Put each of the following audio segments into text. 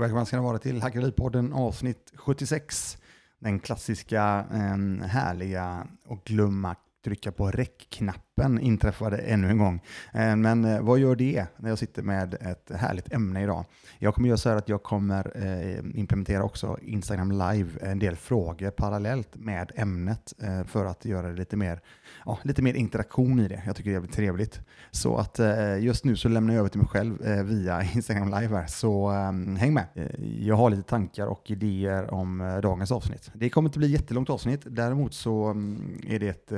Och välkomna ska ni vara till Hackeripodden avsnitt 76. Den klassiska, eh, härliga och glömma trycka på räckknappen inträffade ännu en gång. Eh, men eh, vad gör det när jag sitter med ett härligt ämne idag? Jag kommer göra så här att jag kommer eh, implementera också Instagram live, en del frågor parallellt med ämnet för att göra det lite mer, ja, lite mer interaktion i det. Jag tycker det är trevligt. Så att just nu så lämnar jag över till mig själv via Instagram live här, så ehm, häng med. Jag har lite tankar och idéer om dagens avsnitt. Det kommer inte bli jättelångt avsnitt, däremot så mm, är det ett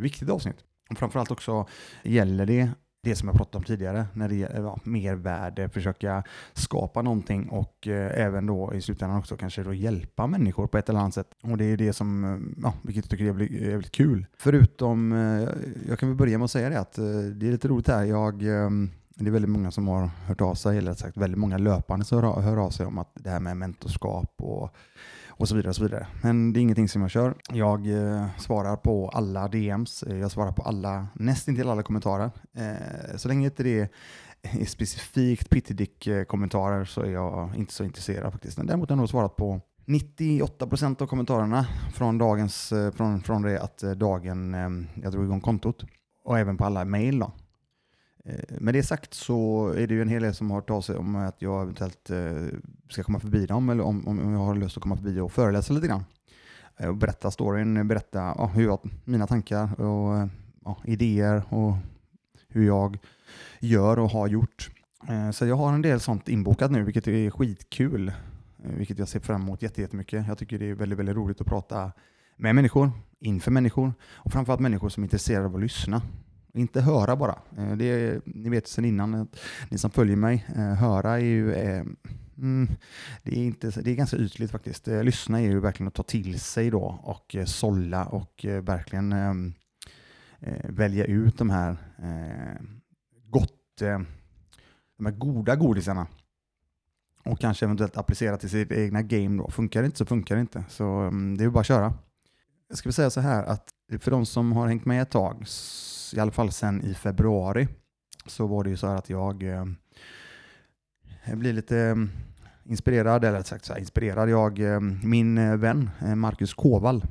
viktigt avsnitt. Och framförallt också gäller det det som jag pratade om tidigare, när det gäller ja, mervärde, försöka skapa någonting och eh, även då i slutändan också kanske då hjälpa människor på ett eller annat sätt. Och det är det som, eh, ja, vilket jag tycker är jävligt, jävligt kul. Förutom, eh, jag kan väl börja med att säga det att eh, det är lite roligt här, jag eh, det är väldigt många som har hört av sig, eller sagt väldigt många löpande som hör, hör av sig om att det här med mentorskap och och så vidare. och så vidare. Men det är ingenting som jag kör. Jag eh, svarar på alla DMs, eh, jag svarar på alla, nästintill alla kommentarer. Eh, så länge inte det är specifikt pittedick-kommentarer så är jag inte så intresserad faktiskt. Däremot har jag nog svarat på 98% av kommentarerna från, dagens, eh, från, från det att eh, dagen jag drog igång kontot. Och även på alla mejl. Då. Eh, med det sagt så är det ju en hel del som har hört av sig om att jag eventuellt eh, ska komma förbi dem eller om, om jag har lust att komma förbi och föreläsa lite grann. Eh, och berätta storyn, berätta ja, hur jag, mina tankar och ja, idéer och hur jag gör och har gjort. Så jag har en del sånt inbokat nu, vilket är skitkul. Vilket jag ser fram emot jättemycket. Jag tycker det är väldigt, väldigt roligt att prata med människor, inför människor och framförallt människor som är intresserade av att lyssna. Inte höra bara. Eh, det är, ni vet sedan innan, ni som följer mig, eh, höra är ju eh, mm, det, är inte, det är ganska ytligt faktiskt. Lyssna är ju verkligen att ta till sig då och sålla och verkligen ehm, eh, välja ut de här eh, gott, eh, de här goda godisarna och kanske eventuellt applicera till sitt egna game. Då. Funkar det inte så funkar det inte. Så um, det är bara att köra. Jag ska säga så här att för de som har hängt med ett tag i alla fall sen i februari, så var det ju så här att jag, eh, jag blir lite mm, inspirerad, eller sagt så här, inspirerad. Jag, eh, min eh, vän Marcus Kåvall,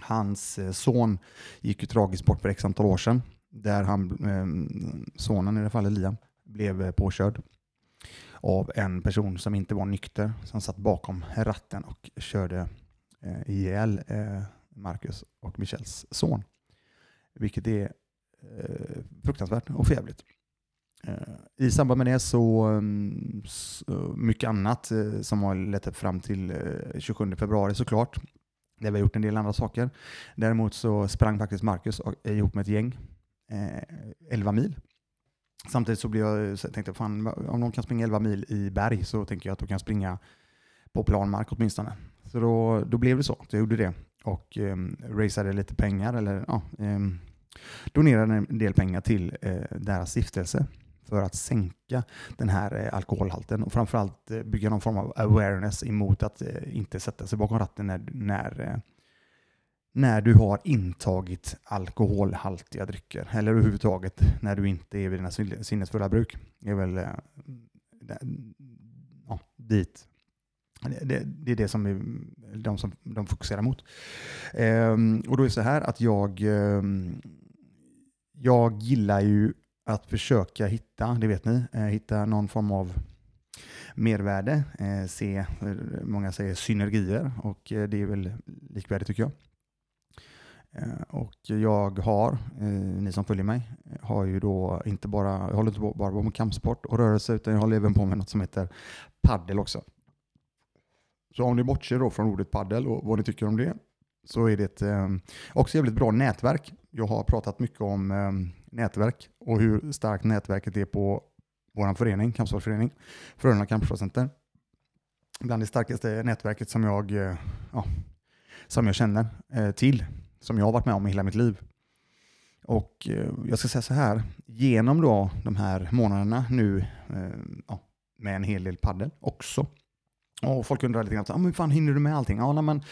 hans son gick ju tragiskt bort för x antal år sedan, där han, ehm, sonen i det fallet Liam, blev påkörd av en person som inte var nykter, som satt bakom ratten och körde ihjäl Marcus och Michels son vilket är eh, fruktansvärt och förjävligt. Eh, I samband med det så, mm, så eh, mycket annat eh, som har lett fram till eh, 27 februari såklart. Där vi har gjort en del andra saker. Däremot så sprang faktiskt Marcus eh, ihop med ett gäng, 11 mil. Samtidigt så blev jag, så tänkte jag, fan, om någon kan springa 11 mil i berg så tänker jag att de kan springa på planmark åtminstone. Så då, då blev det så, jag gjorde det och eh, raceade lite pengar, eller ja, eh, donerade en del pengar till eh, deras stiftelse för att sänka den här eh, alkoholhalten och framförallt uh, bygga någon form av awareness emot att eh, inte sätta sig bakom ratten när, när, när du har intagit alkoholhaltiga drycker eller överhuvudtaget när du inte är vid dina sinnesfulla bruk. Det är väl ja, dit det, det, är det som är, de som de fokuserar mot. Um, och då är det så här att jag, ehm, jag gillar ju att försöka hitta, det vet ni, eh, hitta någon form av mervärde, eh, se, eh, många säger synergier och eh, det är väl likvärdigt tycker jag. Och jag har, ni som följer mig, har ju då inte bara, jag håller inte bara på med kampsport och rörelse utan jag håller även på med något som heter paddel också. Så om ni bortser då från ordet paddel och vad ni tycker om det, så är det ett, eh, också jävligt bra nätverk. Jag har pratat mycket om eh, nätverk och hur starkt nätverket är på vår förening, kampsportsförening, Frölunda Kampsportcenter. Bland det starkaste nätverket som jag, eh, ja, som jag känner eh, till, som jag har varit med om i hela mitt liv. Och eh, jag ska säga så här, genom då de här månaderna nu eh, ja, med en hel del paddel också, och folk undrar lite grann, ah, men fan hinner du med allting? Ja, nej, men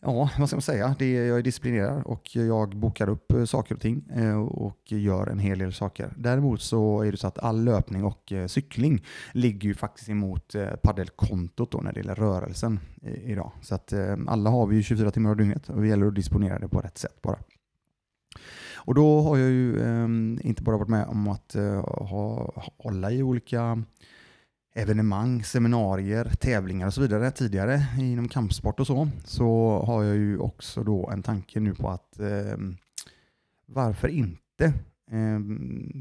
Ja, vad ska man säga? Det jag är disciplinerad och jag bokar upp eh, saker och ting eh, och gör en hel del saker. Däremot så är det så att all löpning och eh, cykling ligger ju faktiskt emot paddelkontot då när det gäller rörelsen idag. Så att alla har vi ju 24 timmar om dygnet och det gäller att disponera det på rätt sätt bara. Och då har jag ju ehm, inte bara varit med om att ha, hålla i olika evenemang, seminarier, tävlingar och så vidare tidigare inom kampsport och så, så har jag ju också då en tanke nu på att eh, varför inte eh,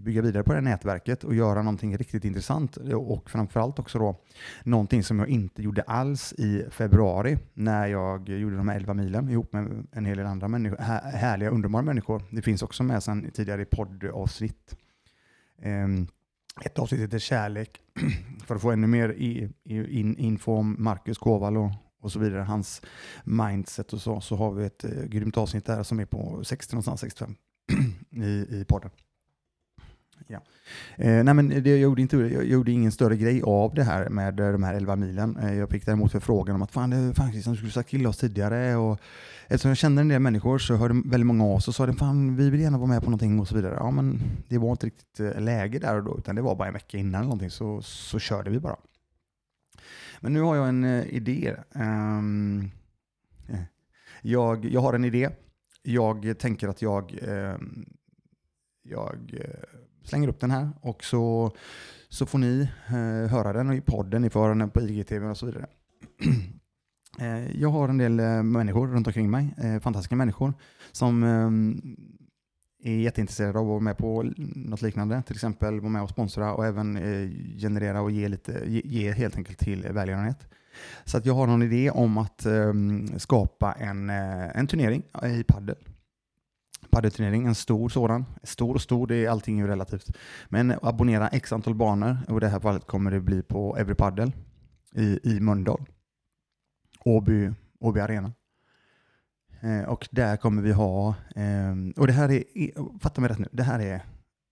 bygga vidare på det här nätverket och göra någonting riktigt intressant och framförallt också då någonting som jag inte gjorde alls i februari när jag gjorde de här 11 milen ihop med en hel del andra människor, härliga, underbara människor. Det finns också med sedan tidigare i poddavsnitt. Eh, ett avsnitt heter Kärlek för att få ännu mer i, i, in, info om Marcus Koval och, och så vidare, hans mindset och så, så har vi ett eh, grymt avsnitt där som är på 60 någonstans, 65 i, i podden. Ja. Eh, nej men det, jag, gjorde inte, jag gjorde ingen större grej av det här med eh, de här 11 milen. Eh, jag fick däremot förfrågan om att fan, det faktiskt du skulle sagt till oss tidigare. Och, eftersom jag kände en del människor så hörde väldigt många av oss och sa fan, vi vill gärna vara med på någonting och så vidare. Ja, men det var inte riktigt eh, läge där och då, utan det var bara en vecka innan eller någonting, så, så körde vi bara. Men nu har jag en eh, idé. Um, jag, jag har en idé. Jag tänker att jag, um, jag uh, slänger upp den här och så, så får ni eh, höra den i podden, ni får höra den på IGTV och så vidare. eh, jag har en del eh, människor runt omkring mig, eh, fantastiska människor, som eh, är jätteintresserade av att vara med på något liknande, till exempel vara med och sponsra och även eh, generera och ge, lite, ge, ge helt enkelt till välgörenhet. Så att jag har någon idé om att skapa en, en turnering i padel paddelturnering, en stor sådan. Stor och stor, det är allting ju relativt. Men abonnera x antal banor och i det här fallet kommer det bli på Every Paddle i, i Mölndal. Åby, Åby Arena. Eh, och där kommer vi ha, eh, och det här är, fatta mig rätt nu, det här är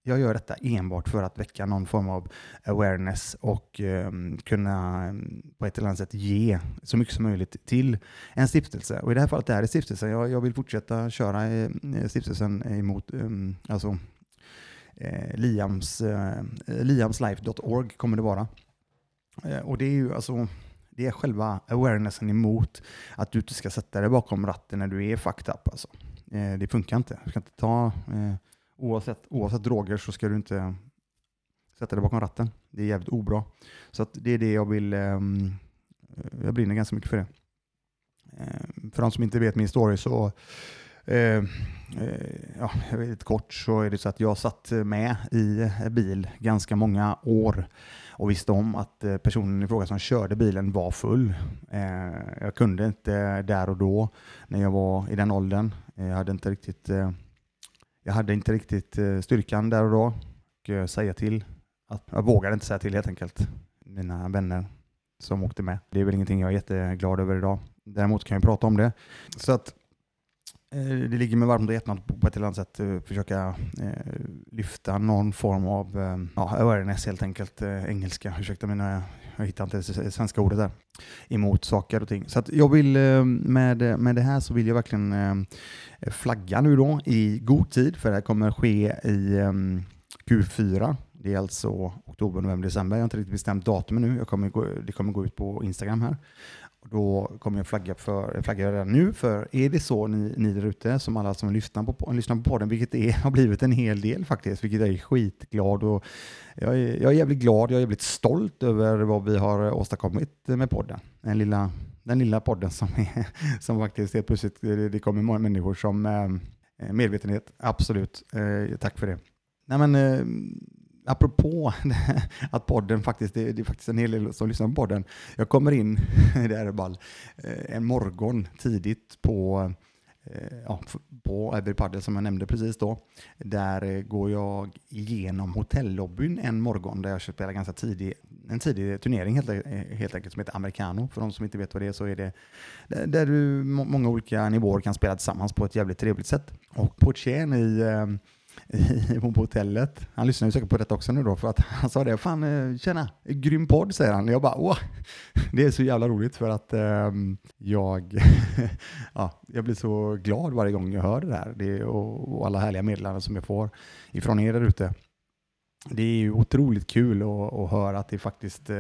jag gör detta enbart för att väcka någon form av awareness och um, kunna um, på ett eller annat sätt ge så mycket som möjligt till en stiftelse. Och i det här fallet det här är stiftelsen. Jag, jag vill fortsätta köra eh, stiftelsen emot um, alltså, eh, Liams, eh, liamslife.org kommer det vara. Eh, och det är ju alltså det är själva awarenessen emot att du inte ska sätta dig bakom ratten när du är fucked up. Alltså. Eh, det funkar inte. Du ska inte ta eh, oavsett, oavsett droger så ska du inte sätta dig bakom ratten. Det är jävligt obra. Så det är det jag vill, um, jag brinner ganska mycket för det. Um, för de som inte vet min story så, uh, uh, ja, väldigt kort så är det så att jag satt med i bil ganska många år och visste om att eh, personen i fråga som körde bilen var full. Jag kunde inte där och då när jag var i den åldern. Jag hade inte riktigt eh, jag hade inte riktigt eh, styrkan där och då och eh, säga till. Att, jag vågade inte säga till helt enkelt. Mina vänner som åkte med. Det är väl ingenting jag är jätteglad över idag. Däremot kan jag prata om det. Så att Eh, det ligger mig varmt och hjärtat på ett eller annat sätt eh, försöka eh, lyfta någon form av ja, awareness helt enkelt. engelska, ursäkta mina jag hittar inte det svenska ordet där, emot saker och ting. Så att jag vill med, med det här så vill jag verkligen flagga nu då i god tid, för det här kommer ske i ehm, Q4. Det är alltså oktober, november, december. Jag har inte riktigt bestämt datumet nu. Jag kommer gå, det kommer gå ut på Instagram här då kommer jag flagga, för, flagga redan nu, för är det så ni, ni där ute, som alla som lyssnar på, lyssnar på podden, vilket är, har blivit en hel del faktiskt, vilket jag är skitglad och jag är, jag är jävligt glad, jag är jävligt stolt över vad vi har åstadkommit med podden. Den lilla den lilla podden som, är, som faktiskt helt plötsligt, det kommer många människor som eh, medvetenhet, absolut. Eh, tack för det. Nej, men, eh, apropå att podden faktiskt, det, är faktiskt en hel del som lyssnar på podden. Jag kommer in, det är ball, eh, en morgon tidigt på eh, ja, på Every Paddle som jag nämnde precis då. Där eh, går jag igenom hotellobbyn en morgon där jag spelar ganska tidig, en tidig turnering helt, helt enkelt som heter Americano. För de som inte vet vad det är så är det där du många olika nivåer kan spela tillsammans på ett jävligt trevligt sätt. Och Portien i på hotellet. Han lyssnar ju säkert på detta också nu då, för att han sa det, fan eh, tjena, grym podd säger han. Jag bara, åh, det är så jävla roligt för att um, jag, ja, jag blir så glad varje gång jag hör det där det, och, och alla härliga meddelanden som jag får ifrån er där ute. Det är ju otroligt kul att, att höra att det faktiskt eh,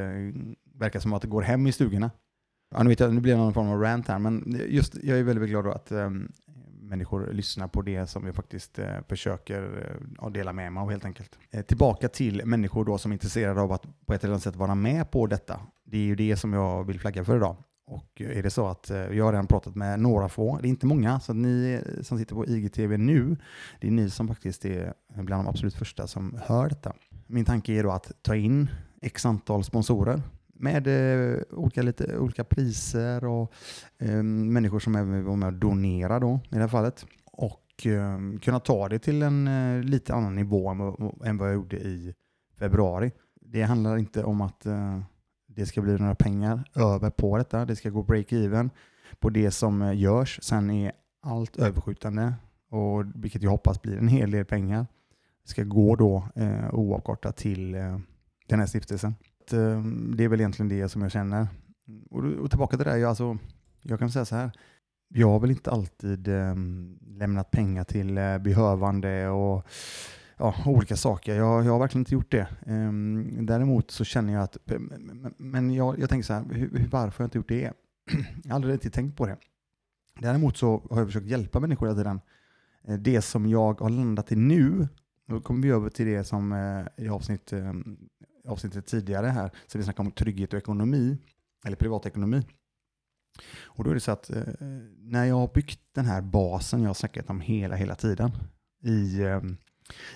verkar som att det går hem i stugorna. Ja, nu, vet jag, nu blir det någon form av rant här, men just, jag är väldigt, väldigt glad att um, människor lyssnar på det som jag faktiskt eh, försöker eh, dela med mig av helt enkelt. Eh, tillbaka till människor då som är intresserade av att på ett eller annat sätt vara med på detta. Det är ju det som jag vill flagga för idag. Och eh, är det så att eh, jag har redan pratat med några få, det är inte många, så ni eh, som sitter på IGTV nu, det är ni som faktiskt är bland de absolut första som hör detta. Min tanke är då att ta in x antal sponsorer med eh, olika, lite, olika priser och eh, människor som även vill vara med och donera då, i det här fallet. Och eh, kunna ta det till en eh, lite annan nivå än, än, vad jag gjorde i februari. Det handlar inte om att eh, det ska bli några pengar över på detta. Det ska gå break-even på det som eh, görs. Sen är allt överskjutande, och, vilket jag hoppas blir en hel del pengar, ska gå då eh, oavkortat till eh, den här stiftelsen. Eh, det är väl egentligen det som jag känner. Och, och tillbaka till det, jag, alltså, jag kan säga så här. Jag har väl inte alltid eh, lämnat pengar till eh, behövande och ja, olika saker. Jag, jag har verkligen inte gjort det. Um, däremot så känner jag att, men jag, jag tänker så här, hur, varför har jag inte gjort det? jag har aldrig riktigt tänkt på det. Däremot så har jag försökt hjälpa människor hela tiden. Eh, det som jag har landat i nu, då kommer vi över till det som eh, i avsnitt ehm, avsnittet tidigare här, så vi snackade om trygghet och ekonomi, eller privatekonomi. Och då är det så att eh, när jag har byggt den här basen jag har snackat om hela, hela tiden i, eh,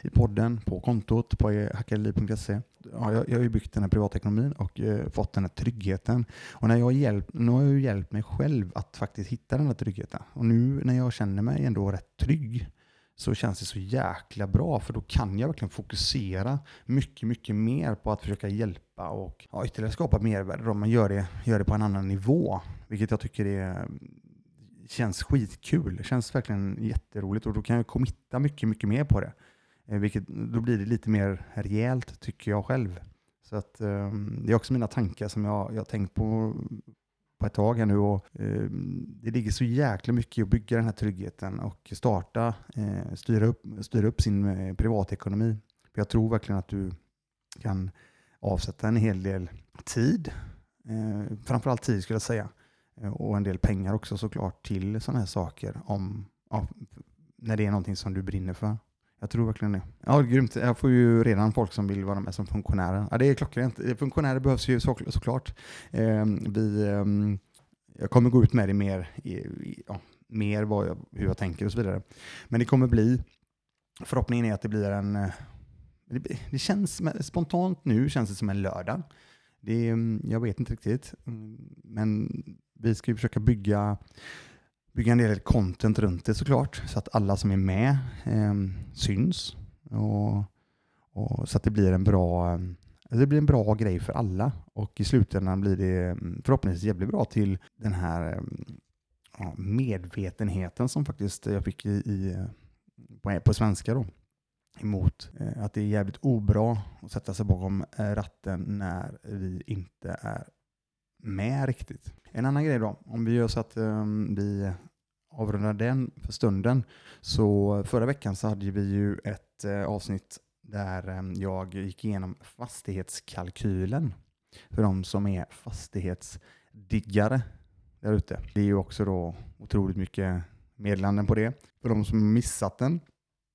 i podden, på kontot, på hackarliv.se. Ja, jag, jag har ju byggt den här privatekonomin och eh, fått den här tryggheten. Och när jag hjälp, nu har jag hjälpt mig själv att faktiskt hitta den här tryggheten. Och nu när jag känner mig ändå rätt trygg så känns det så jäkla bra för då kan jag verkligen fokusera mycket, mycket mer på att försöka hjälpa och ja, ytterligare skapa mervärde om man gör det, gör det på en annan nivå. Vilket jag tycker är, känns skitkul. Det känns verkligen jätteroligt och då kan jag committa mycket, mycket mer på det. Eh, vilket, då blir det lite mer rejält tycker jag själv. Så att, um, det är också mina tankar som jag, jag har tänkt på på ett tag här nu och eh, det ligger så jäkla mycket i att bygga den här tryggheten och starta, eh, styra, upp, styra upp sin eh, privatekonomi. För jag tror verkligen att du kan avsätta en hel del tid, eh, framförallt tid skulle jag säga, eh, och en del pengar också såklart till sådana här saker om, ja, när det är någonting som du brinner för. Jag tror verkligen det. Ja, grymt. Jag får ju redan folk som vill vara med som funktionärer. Ja, det är klockrent. Eh, funktionärer behövs ju så, såklart. Eh, vi, eh, jag kommer gå ut med det mer, i, ja, mer vad jag, hur jag tänker och så vidare. Men det kommer bli, förhoppningen är att det blir en, eh, det, det känns, spontant nu känns det som en lördag. Det, mm, jag vet inte riktigt, mm, men vi ska ju försöka bygga bygga en del content runt det såklart, så att alla som är med eh, syns. Och, och, så att det blir en bra ehm, det blir en bra grej för alla och i slutändan blir det mm, förhoppningsvis jävligt bra till den här ehm, ja, medvetenheten som faktiskt jag fick i, i eh, på, på svenska då emot eh, att det är jävligt obra att sätta sig bakom eh, ratten när vi inte är med riktigt. En annan grej då, om vi gör så att um, vi avrundar den för stunden, så förra veckan så hade vi ju ett uh, avsnitt där um, jag gick igenom fastighetskalkylen för de som är fastighetsdiggare där ute. Det är ju också då otroligt mycket meddelanden på det. För de som missat den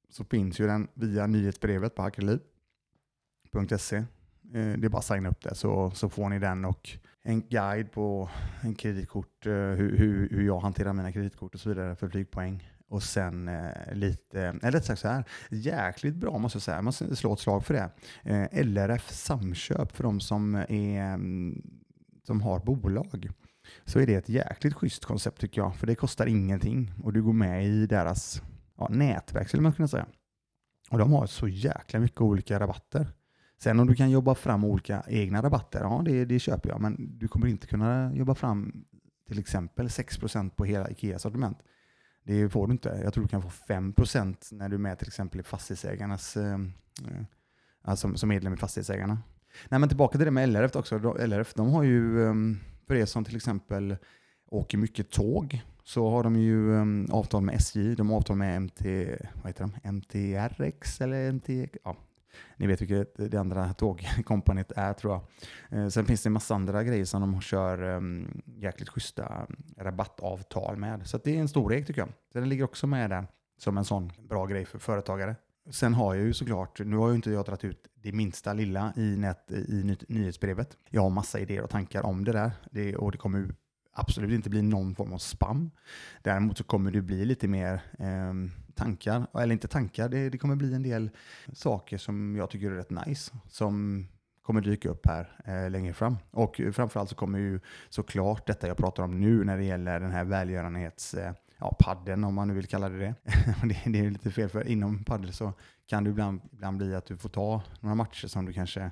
så finns ju den via nyhetsbrevet på hackerliv.se. Eh, det är bara att signa upp där så, så får ni den och en guide på en kreditkort, eh, hur, hur, hur jag hanterar mina kreditkort och så vidare för flygpoäng. Och sen eh, lite, eller rätt sagt så här, jäkligt bra måste jag säga, man måste slå ett slag för det. Eh, LRF Samköp för de som, är, mm, som har bolag. Så är det ett jäkligt schysst koncept tycker jag, för det kostar ingenting och du går med i deras ja, nätverk skulle man kunna säga. Och de har så jäkla mycket olika rabatter. Sen om du kan jobba fram olika egna rabatter, ja det, det köper jag, men du kommer inte kunna jobba fram till exempel 6% på hela Ikea sortiment. Det får du inte. Jag tror du kan få 5% när du är med till exempel i fastighetsägarnas, eh, alltså som medlem i fastighetsägarna. Nej men tillbaka till det med LRF också. LRF de har ju, ehm, för er som till exempel åker mycket tåg, så har de ju ehm, avtal med SJ, de har avtal med MT, vad heter de? MTRX eller MT, ja, ni vet vilket det andra tågkompaniet är tror jag. Eh, sen finns det en massa andra grejer som de kör um, jäkligt schyssta rabattavtal med. Så det är en stor storlek tycker jag. Så den ligger också med där som en sån bra grej för företagare. Sen har jag ju såklart, nu har ju inte jag dragit ut det minsta lilla i, nät, i nyhetsbrevet. Jag har massa idéer och tankar om det där det, och det kommer absolut inte bli någon form av spam. Däremot så kommer det bli lite mer eh, tankar, eller inte tankar, det, det, kommer bli en del saker som jag tycker är rätt nice, som kommer dyka upp här eh, längre fram. Och framförallt så kommer ju såklart detta jag pratar om nu när det gäller den här välgörenhets eh, ja, padden om man nu vill kalla det det. det, det är lite fel för inom paddel så kan det ibland, ibland bli att du får ta några matcher som du kanske,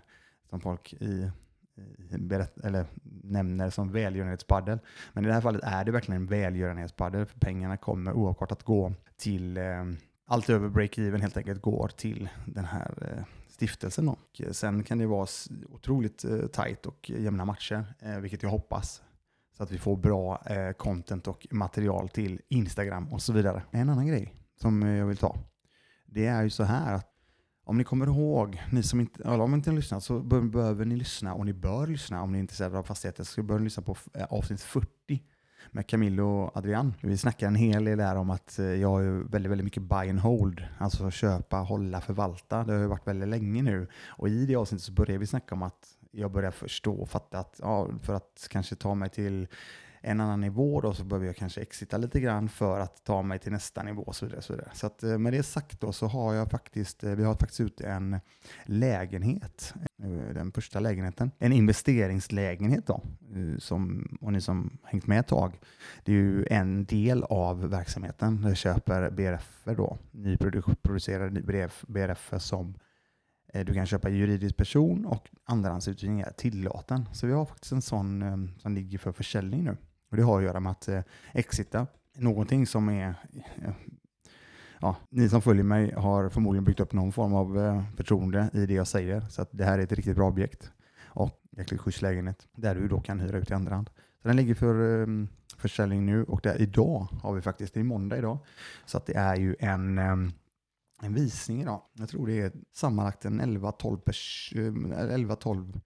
som folk i Eh, berätt, eller nämner som välgörenhetspaddel. Men i det här fallet är det verkligen en välgörenhetspaddel, för pengarna kommer oavkortat gå till, eh, allt över break-even helt enkelt går till den här eh, stiftelsen. Och eh, sen kan det vara otroligt eh, tajt och jämna matcher, eh, vilket jag hoppas. Så att vi får bra eh, content och material till Instagram och så vidare. En annan grej som eh, jag vill ta, det är ju så här att om ni kommer ihåg, ni som inte, eller om ni inte har lyssnat så behöver ni lyssna och ni bör lyssna om ni är intresserade av fastigheter så bör ni lyssna på eh, avsnitt 40 med Camillo och Adrian. Vi snackar en hel del där om att eh, jag har väldigt, väldigt mycket buy and hold, alltså köpa, hålla, förvalta. Det har ju varit väldigt länge nu och i det avsnittet så började vi snacka om att jag börjar förstå och fatta att ja, för att kanske ta mig till en annan nivå då så behöver jag kanske exita lite grann för att ta mig till nästa nivå och så vidare. Så, vidare. så att eh, med det sagt då så har jag faktiskt, eh, vi har faktiskt ut en lägenhet, eh, den första lägenheten, en investeringslägenhet då, som, och ni som hängt med ett tag, det är ju en del av verksamheten. Jag köper BRF då, nyproducerade BRF, BRF som du kan köpa juridisk person och andrahandsuthyrning är tillåten. Så vi har faktiskt en sån som ligger för försäljning nu. Och det har att göra med att eh, exita, eh, någonting som är eh, ja, ni som följer mig har förmodligen byggt upp någon form av eh, förtroende i det jag säger. Så att det här är ett riktigt bra objekt och jäkligt schysst lägenhet där du då kan hyra ut i andra hand. Så den ligger för um, försäljning nu och där idag har vi faktiskt, det är måndag idag, så att det är ju en um, en visning idag. Jag tror det är sammanlagt en 11-12 pers eh, 11,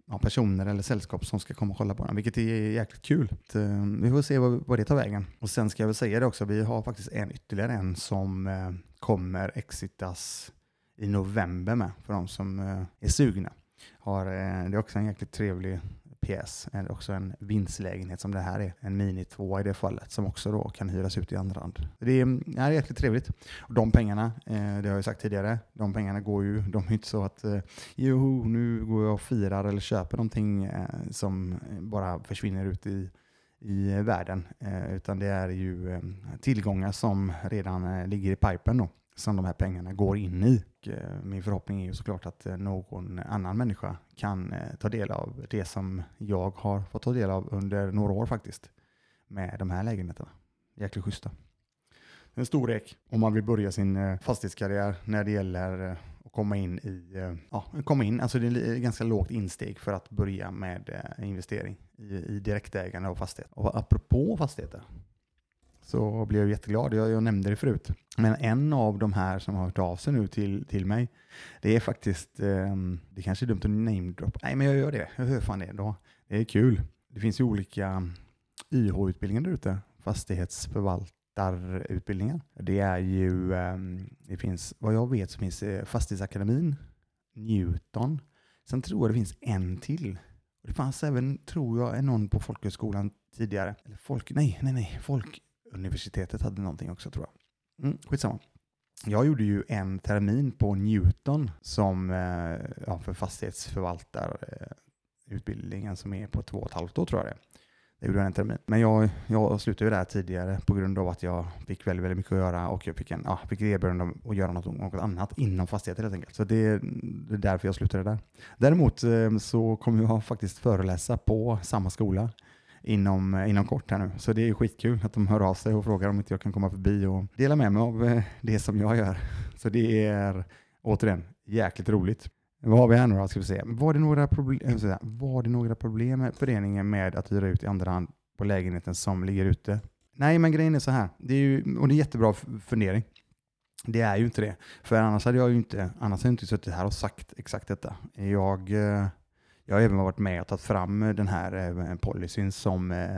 ja, personer eller sällskap som ska komma och kolla på den, vilket är jäkligt kul. Så, eh, vi får se vad, vad det tar vägen. Och sen ska jag väl säga det också, vi har faktiskt en ytterligare en som eh, kommer exitas i november med, för de som eh, är sugna. Har, eh, det är också en jäkligt trevlig pjäs, är också en vindslägenhet som det här är. En mini-tvåa i det fallet som också då kan hyras ut i andra hand. Det är, det är jäkligt trevligt. Och de pengarna, eh, det har jag sagt tidigare, de pengarna går ju, de är inte så att eh, joho, nu går jag och firar eller köper någonting eh, som bara försvinner ut i i världen, eh, utan det är ju eh, tillgångar som redan eh, ligger i pipen då som de här pengarna går in i. Eh, min förhoppning är ju såklart att eh, någon annan människa kan eh, ta del av det som jag har fått ta del av under några år faktiskt med de här lägenheterna. Jäkligt schyssta. En stor ek om man vill börja sin fastighetskarriär när det gäller att komma in i, ja, komma in, alltså det är ganska lågt insteg för att börja med investering i, i direktägande av fastigheter. Och apropå fastigheter så blev jag jätteglad. Jag, jag nämnde det förut. Men en av de här som har hört av sig nu till, till mig, det är faktiskt, eh, det kanske är dumt att namedroppa, nej men jag gör det, jag hör fan det då. Det är kul. Det finns ju olika ehm, YH-utbildningar där ute, fastighetsförvaltarutbildningar. Det är ju, eh, det finns, vad jag vet så finns det Fastighetsakademin, Newton, sen tror jag det finns en till. Det fanns även, tror jag, någon på folkhögskolan tidigare. Eller folk, nej, nej, nej, folk, universitetet hade någonting också tror jag. Mm, skitsamma. Jag gjorde ju en termin på Newton som eh, ja, för fastighetsförvaltarutbildningen som är på två och ett halvt år tror jag det Jag gjorde en termin. Men jag, jag slutade ju där tidigare på grund av att jag fick väldigt, väldigt mycket att göra och jag fick, en, ja, fick erbjudande om att göra något, något annat inom fastigheter helt enkelt. Så det, det är därför jag slutade där. Däremot eh, så kommer jag faktiskt föreläsa på samma skola inom, eh, inom kort här nu. Så det är skitkul att de hör av sig och frågar om inte jag kan komma förbi och dela med mig av eh, det som jag gör. Så det är återigen jäkligt roligt. Vad har vi här nu då? Ska vi se. Var, det några problem, eh, säga, var det några problem med föreningen med att hyra ut i andra hand på lägenheten som ligger ute? Nej, men grejen är så här. Det är ju, och det är jättebra fundering. Det är ju inte det. För annars hade jag ju inte, annars hade jag inte suttit här och sagt exakt detta. Jag, eh, jag har även varit med och tagit fram den här eh, policyn som eh,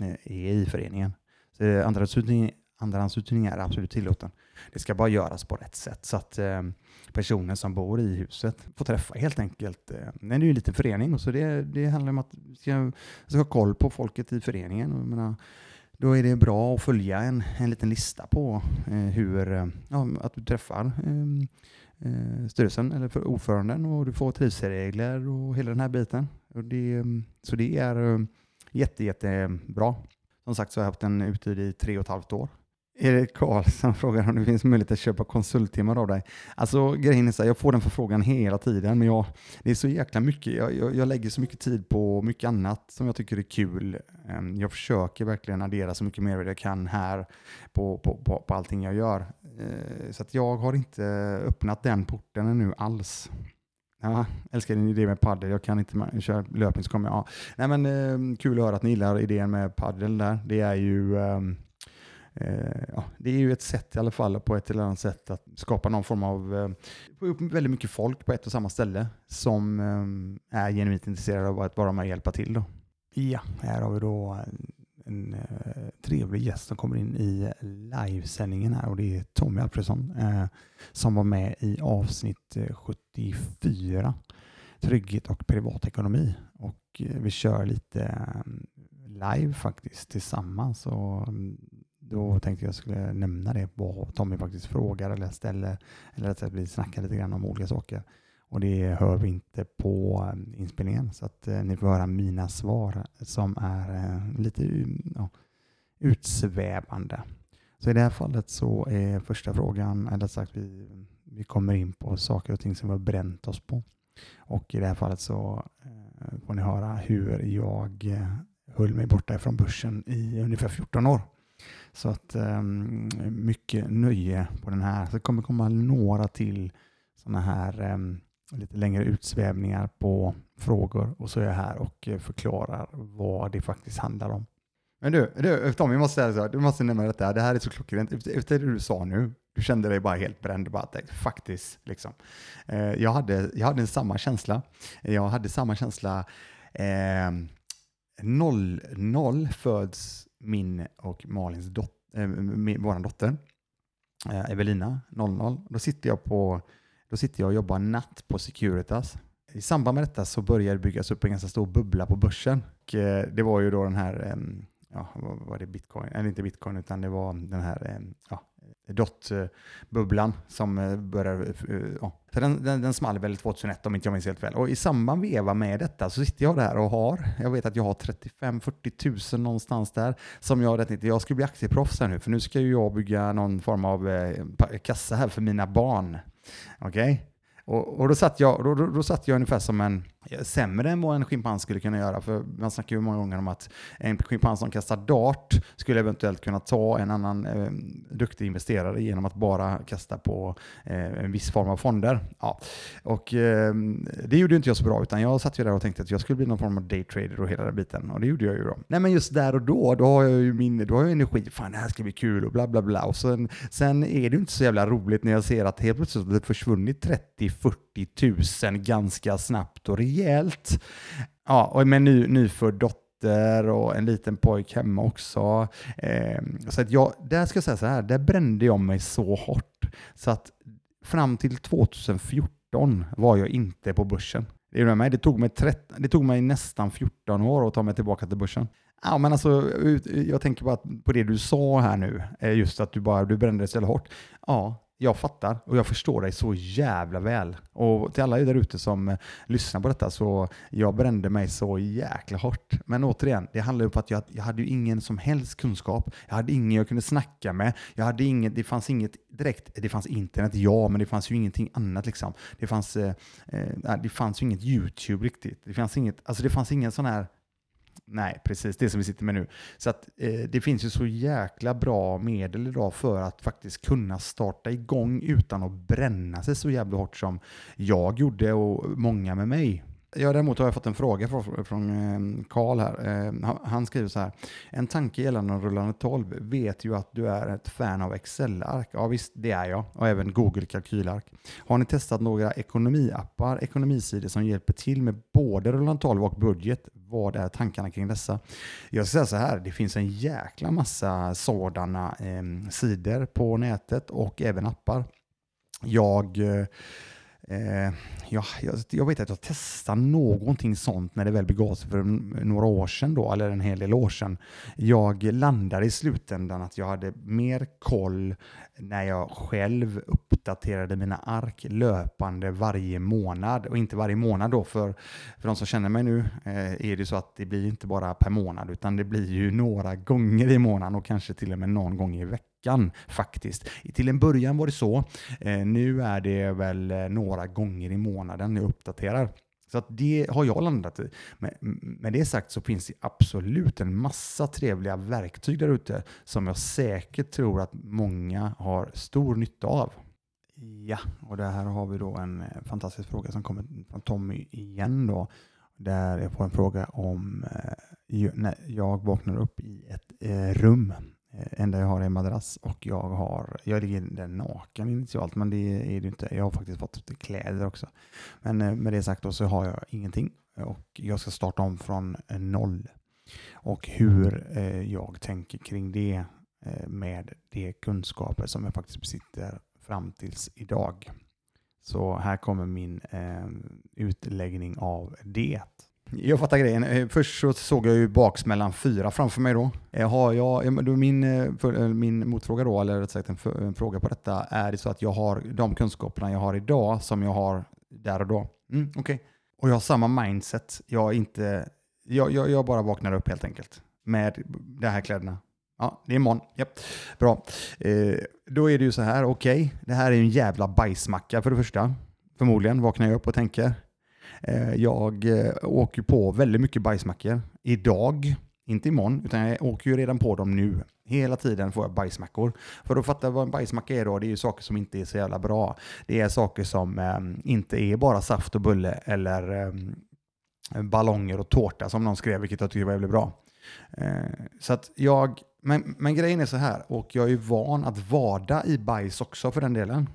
eh, är i föreningen. Så andrahandsuthyrning, andrahandsuthyrning är absolut tillåten. Det ska bara göras på rätt sätt så att personen som bor i huset får träffa helt enkelt. Det är ju en liten förening och så det, det handlar om att vi ska, ska ha koll på folket i föreningen. Jag menar, då är det bra att följa en, en liten lista på eh, hur, ja, att du träffar eh, eh, styrelsen eller för ordföranden och du får trivselregler och hela den här biten. Och det, mm, så det är eh, jätte, jättebra. Mm, som sagt så har jag haft den ute i tre och ett halvt år. Erik Karlsson frågar om det finns möjlighet att köpa konsulttimmar av dig. Alltså grejen är så här, jag får den förfrågan hela tiden, men jag, det är så jäkla mycket. Jag, jag, jag, lägger så mycket tid på mycket annat som jag tycker är kul. Ehm, jag försöker verkligen addera så mycket mer jag kan här på, på, på, på allting jag gör. Eh, så att jag har inte öppnat den porten ännu alls. Ja, älskar din idé med paddel. Jag kan inte köra löpning så kommer jag. Ja. Nej, men, eh, kul att höra att ni gillar idén med paddel där. Det är ju ehm, Eh, ja, det är ju ett sätt i alla fall på ett eller annat sätt att skapa någon form av, eh, få upp väldigt mycket folk på ett och samma ställe som eh, är genuint intresserade av att vara med och hjälpa till. Då. Ja, här har vi då en, eh, trevlig gäst som kommer in i livesändningen här och det är Tommy Alfredsson eh, som var med i avsnitt eh, 74 Trygghet och privatekonomi och eh, vi kör lite eh, live faktiskt tillsammans och mm, då tänkte jag skulle nämna det, vad Tommy faktiskt frågar eller ställer, eller att vi snackar lite grann om olika saker. Och det hör vi inte på eh, inspelningen, så att eh, ni får höra mina svar eh, som är eh, lite mm, ja, utsvävande. Så i det här fallet så är första frågan, eller sagt vi, vi kommer in på saker och ting som vi har bränt oss på. Och i det här fallet så eh, får ni höra hur jag eh, höll mig borta från börsen i ungefär 14 år. Så att um, mycket nöje på den här. Så det kommer komma några till sådana här um, lite längre utsvävningar på frågor och så är jag här och eh, förklarar vad det faktiskt handlar om. Men du, du Tom, jag måste säga så, du måste nämna detta. Det här är så klockrent. Efter det du sa nu, du kände dig bara helt bränd. Bara att, faktiskt, liksom. Eh, jag, hade, jag hade samma känsla. Jag hade samma känsla. Eh, 00 föds min och Malins dot eh, äh, vår dotter, eh, Evelina, 00. Då sitter, jag på, då sitter jag och jobbar natt på Securitas. I samband med detta så började det byggas upp en ganska stor bubbla på börsen. Och, eh, det var ju då den här, ja, var det bitcoin? Eller inte bitcoin, utan det var den här ja, dot-bubblan som eh, började... Eh, ja. Så den, den, den small väl 2001 om inte jag minns helt väl. Och i samband veva med detta så sitter jag där och har, jag vet att jag har 35-40 tusen någonstans där som jag rätt inte, jag ska bli aktieproffs här nu för nu ska ju jag bygga någon form av eh, kassa här för mina barn. Okej? Okay? Och, och, då, satt jag, då, då, då satt jag ungefär som en, sämre än vad en schimpans skulle kunna göra. För man snackar ju många gånger om att en schimpans som kastar dart skulle eventuellt kunna ta en annan eh, duktig investerare genom att bara kasta på eh, en viss form av fonder. Ja. Och eh, det gjorde inte jag så bra, utan jag satt ju där och tänkte att jag skulle bli någon form av daytrader och hela den biten. Och det gjorde jag ju då. Nej men just där och då, då har jag ju min, då har jag energi, fan det här ska bli kul och bla bla bla. Och sen, sen är det ju inte så jävla roligt när jag ser att helt plötsligt har det försvunnit 30-40 000 ganska snabbt och rejält. Ja, och med ny, nyfödd dotter och en liten pojk hemma också. Eh, så att jag, där ska jag säga så här, där brände jag mig så hårt så att fram till 2014 var jag inte på börsen. Det. Det, tog mig 13, det tog mig nästan 14 år att ta mig tillbaka till börsen. Ja, men alltså, jag tänker bara på det du sa här nu, eh, just att du bara du brände dig så hårt. Ja, jag fattar och jag förstår dig så jävla väl. Och till alla er där ute som eh, lyssnar på detta så jag brände mig så jäkla hårt. Men återigen, det handlar ju om att jag, jag hade ju ingen som helst kunskap. Jag hade ingen jag kunde snacka med. Jag hade inget, det fanns inget direkt, det fanns internet, ja, men det fanns ju ingenting annat liksom. Det fanns, eh, eh det fanns ju inget YouTube riktigt. Det fanns inget, alltså det fanns ingen sån här Nej, precis. Det som vi sitter med nu. Så att eh, det finns ju så jäkla bra medel idag för att faktiskt kunna starta igång utan att bränna sig så jävla hårt som jag gjorde och många med mig. Ja, däremot har jag fått en fråga från eh, Karl här. Eh, han skriver så här. En tanke gällande rullande 12. Vet ju att du är ett fan av Excel-ark. Ja visst, det är jag. Och även Google kalkylark. Har ni testat några ekonomiappar, ekonomisidor som hjälper till med både rullande 12 och budget? Vad är tankarna kring dessa? Jag ska säga så här. Det finns en jäkla massa sådana eh, sidor på nätet och även appar. Jag eh, Eh, ja, jag, jag, vet att jag testade någonting sånt när det väl begav sig för några år sedan, då, eller en hel del år sedan. Jag landade i slutändan att jag hade mer koll när jag själv uppdaterade mina ark löpande varje månad. Och inte varje månad då, för, för de som känner mig nu eh, är det så att det blir inte bara per månad, utan det blir ju några gånger i månaden och kanske till och med någon gång i veckan faktiskt. Till en början var det så. Eh, nu är det väl eh, några gånger i månaden jag uppdaterar. Så att det har jag landat i. Med, med det sagt så finns det absolut en massa trevliga verktyg där ute som jag säkert tror att många har stor nytta av. Ja, och det här har vi då en eh, fantastisk fråga som kommer från Tommy igen då. Där jag får en fråga om eh, när jag vaknar upp i ett eh, rum Eh, enda jag har är en madrass och jag har, jag ligger där naken initialt, men det är det inte. Jag har faktiskt fått kläder också. Men eh, med det sagt då så har jag ingenting och jag ska starta om från eh, noll. Och hur jag tänker kring det med de kunskaper som jag faktiskt besitter fram tills idag. Så här kommer min utläggning av det. Jag fattar grejen. Eh, först så såg jag ju baksmällan fyra framför mig då. Eh, har jag, min, eh, min motfråga då, eller rätt sagt en, en, fråga på detta, är det så att jag har de kunskaperna jag har idag som jag har där och då? Mm, Okej. Okay. Och jag har samma mindset. Jag, inte, jag, jag, jag bara vaknar upp helt enkelt med de här kläderna. Ja, det är imorgon. Japp. Bra. Eh, då är det ju så här, okej, okay, det här är ju en jävla bajsmacka för det första. Förmodligen vaknar jag upp och tänker. Eh, jag eh, åker på väldigt mycket bajsmackor idag, inte imorgon, utan jag åker ju redan på dem nu. Hela tiden får jag bajsmackor. För att fatta vad en bajsmacka är då, det är ju saker som inte är så jävla bra. Det är saker som eh, inte är bara saft och bulle eller eh, ballonger och tårta som någon skrev, vilket jag tycker var väldigt bra. Eh, så att jag, men, men grejen är så här, och jag är van att vada i bajs också för den delen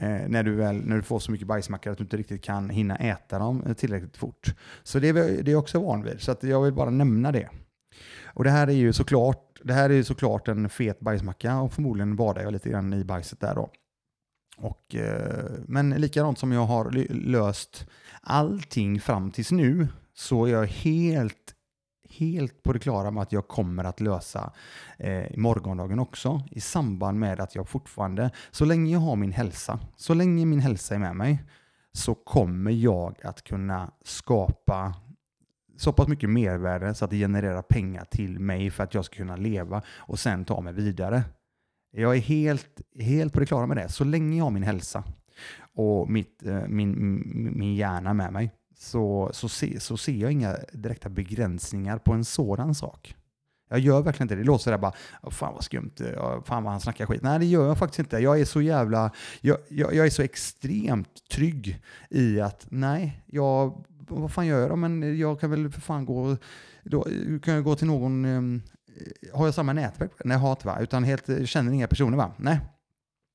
Eh, när, du väl, när du får så mycket bajsmackor att du inte riktigt kan hinna äta dem eh, tillräckligt fort. Så det är, det är jag också van vid, så att jag vill bara nämna det. Och det här är ju såklart, det här är såklart en fet bajsmacka och förmodligen badar jag lite grann i bajset där då. Och, eh, men likadant som jag har löst allting fram tills nu så är jag helt helt på det klara med att jag kommer att lösa eh, morgondagen också i samband med att jag fortfarande, så länge jag har min hälsa, så länge min hälsa är med mig, så kommer jag att kunna skapa så pass mycket mervärde så att det genererar pengar till mig för att jag ska kunna leva och sen ta mig vidare. Jag är helt, helt på det klara med det. Så länge jag har min hälsa och mitt, eh, min, min hjärna med mig så, så, se, så ser jag inga direkta begränsningar på en sådan sak. Jag gör verkligen inte det. Det låter sådär bara, fan vad skumt, fan vad han snackar skit. Nej, det gör jag faktiskt inte. Jag är så jävla, jag, jag, jag är så extremt trygg i att nej, jag, vad fan gör jag då? Men jag kan väl för fan gå, då kan jag gå till någon, um, har jag samma nätverk? Nej, jag har inte va? Utan helt, eh, känner inga personer va? Nej,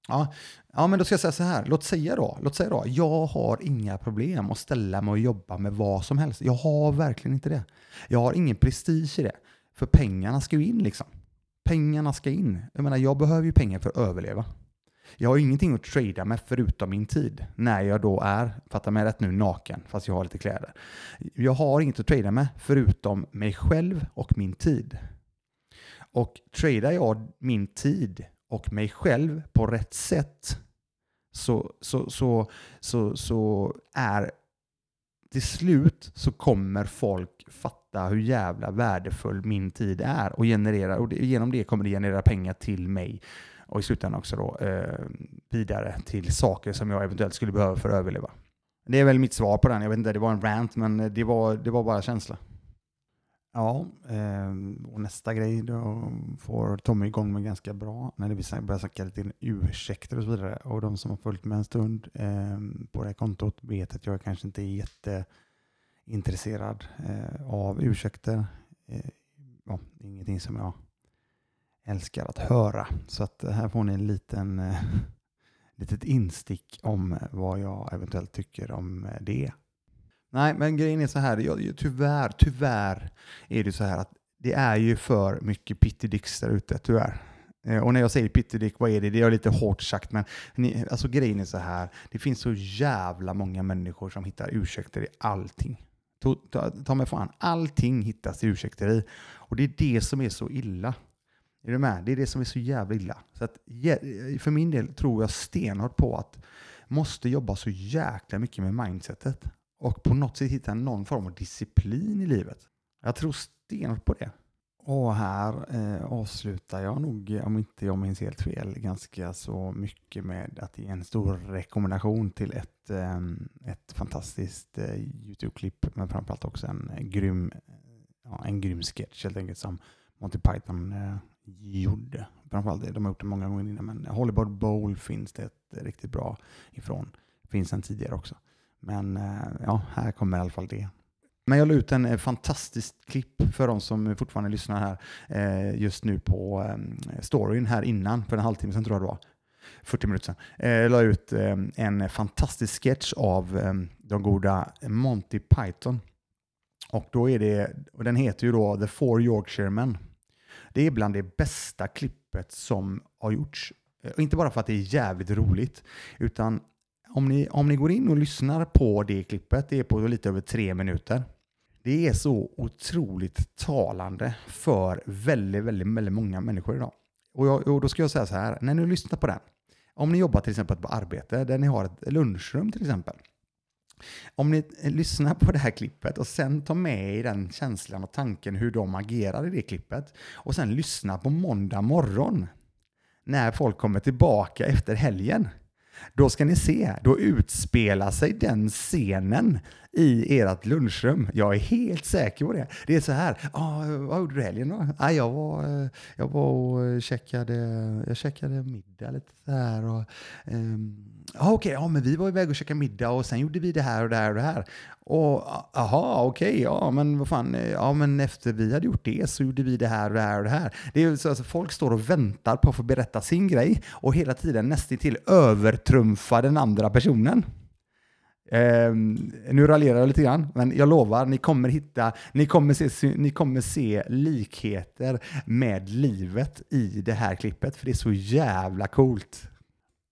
Ja, ja, men då ska jag säga så här. Låt säga då, låt säga då, jag har inga problem att ställa mig och jobba med vad som helst. Jag har verkligen inte det. Jag har ingen prestige i det. För pengarna ska ju in liksom. Pengarna ska in. Jag menar, jag behöver ju pengar för att överleva. Jag har ingenting att trada med förutom min tid. När jag då är, fatta mig rätt nu, naken, fast jag har lite kläder. Jag har inget att trada med förutom mig själv och min tid. Och tradar jag min tid och mig själv på rätt sätt så, så, så, så, så är till slut så kommer folk fatta hur jävla värdefull min tid är och generera, och genom det kommer det generera pengar till mig och i slutändan också då eh, vidare till saker som jag eventuellt skulle behöva för att överleva. Det är väl mitt svar på den. Jag vet inte, det var en rant, men det var, det var bara känsla. Ja, eh, och nästa grej då får Tommy igång med ganska bra när det börjar snacka lite ursäkter och så vidare. Och de som har följt med en stund eh, på det här kontot vet att jag kanske inte är jätteintresserad eh, av ursäkter. Eh, ja, ingenting som jag älskar att höra. Så att här får ni en liten eh, litet instick om vad jag eventuellt tycker om det. Nej, men grejen är så här, jag, tyvärr, tyvärr är det så här att det är ju för mycket pittedicks där ute, tyvärr. Eh, och när jag säger pittedick, vad är det? Det är lite hårt sagt, men ni, alltså grejen är så här, det finns så jävla många människor som hittar ursäkter i allting. Ta, ta, ta mig fan, allting hittas i ursäkter i. Och det är det som är så illa. Är du med? Det är det som är så jävla illa. Så att, för min del tror jag stenhårt på att måste jobba så jäkla mycket med mindsetet och på något sätt hitta någon form av disciplin i livet. Jag tror stenhårt på det. Och här eh, avslutar jag nog, om inte jag minns helt fel, ganska så mycket med att ge en stor rekommendation till ett, eh, ett fantastiskt eh, YouTube-klipp, men framförallt också en eh, grym, eh, ja, en grym sketch helt enkelt som Monty Python eh, gjorde. Framförallt, de har gjort det många gånger innan, men Hollywood Bowl finns det ett riktigt bra ifrån. Finns sen tidigare också. Men eh, ja, här kommer i alla fall det. Men jag la ut en eh, fantastiskt fantastisk klipp för de som fortfarande lyssnar här eh, just nu på storyn här innan, för en halvtimme sedan tror jag det var. 40 minuter sedan. Jag la ut en fantastisk sketch av de goda Monty Python. Och, då är det, och den heter ju då The Four Yorkshiremen. Det är bland det bästa klippet som har gjorts. Och inte bara för att det är jävligt roligt, utan om ni, om ni går in och lyssnar på det klippet, det är på lite över tre minuter. Det är så otroligt talande för väldigt, väldigt, väldigt många människor idag. Och, jag, och då ska jag säga så här, när ni lyssnar på den, om ni jobbar till exempel på arbete där ni har ett lunchrum till exempel. Om ni lyssnar på det här klippet och sen tar med er den känslan och tanken hur de agerar i det klippet och sen lyssnar på måndag morgon när folk kommer tillbaka efter helgen då ska ni se, då utspelar sig den scenen i ert lunchrum. Jag är helt säker på det. Det är så här, ah, vad gjorde du i helgen då? Ah, jag, var, eh, jag var och eh, checkade, jag checkade middag lite så här. Och, um, ah, Okej, okay, ja, men vi var iväg och käkade middag och sen gjorde vi det här och det här och det här. Och aha, okej, okay, ja men vad fan, eh, ja men efter vi hade gjort det så gjorde vi det här och det här och det här. Det är så alltså, folk står och väntar på att få berätta sin grej och hela tiden nästan till övertrumfa den andra personen. Eh, nu raljerar jag lite grann, men jag lovar, ni kommer hitta, ni kommer, se, ni kommer se likheter med livet i det här klippet, för det är så jävla coolt.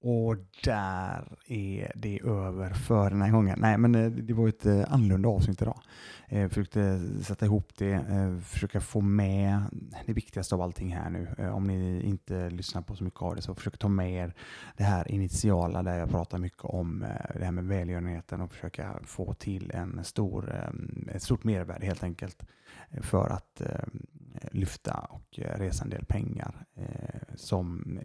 Och där är det över för den här gången. Nej, men eh, det var ett eh, annorlunda avsnitt idag. Jag försökte sätta ihop det, försöka få med det viktigaste av allting här nu. Om ni inte lyssnar på så mycket av det så försök ta med er det här initiala där jag pratar mycket om det här med välgörenheten och försöka få till en stor, ett stort mervärde helt enkelt för att lyfta och resa en del pengar som,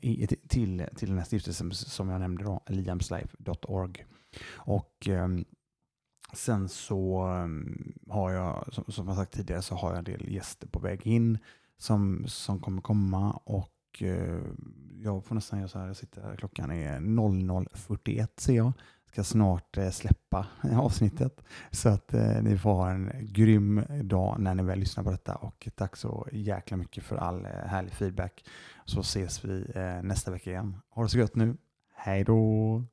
till, till den här stiftelsen som jag nämnde då, liamslife.org. Och ehm, sen så ehm, har jag, som, som jag sagt tidigare, så har jag en del gäster på väg in som, som kommer komma och eh, jag får nästan göra så här, jag sitter här, klockan är 00.41 ser jag ska snart eh, släppa avsnittet. Så att eh, ni får ha en grym dag när ni väl lyssnar på detta och tack så jäkla mycket för all eh, härlig feedback. Så ses vi nästa vecka igen. Ha det så gött nu. Hej då!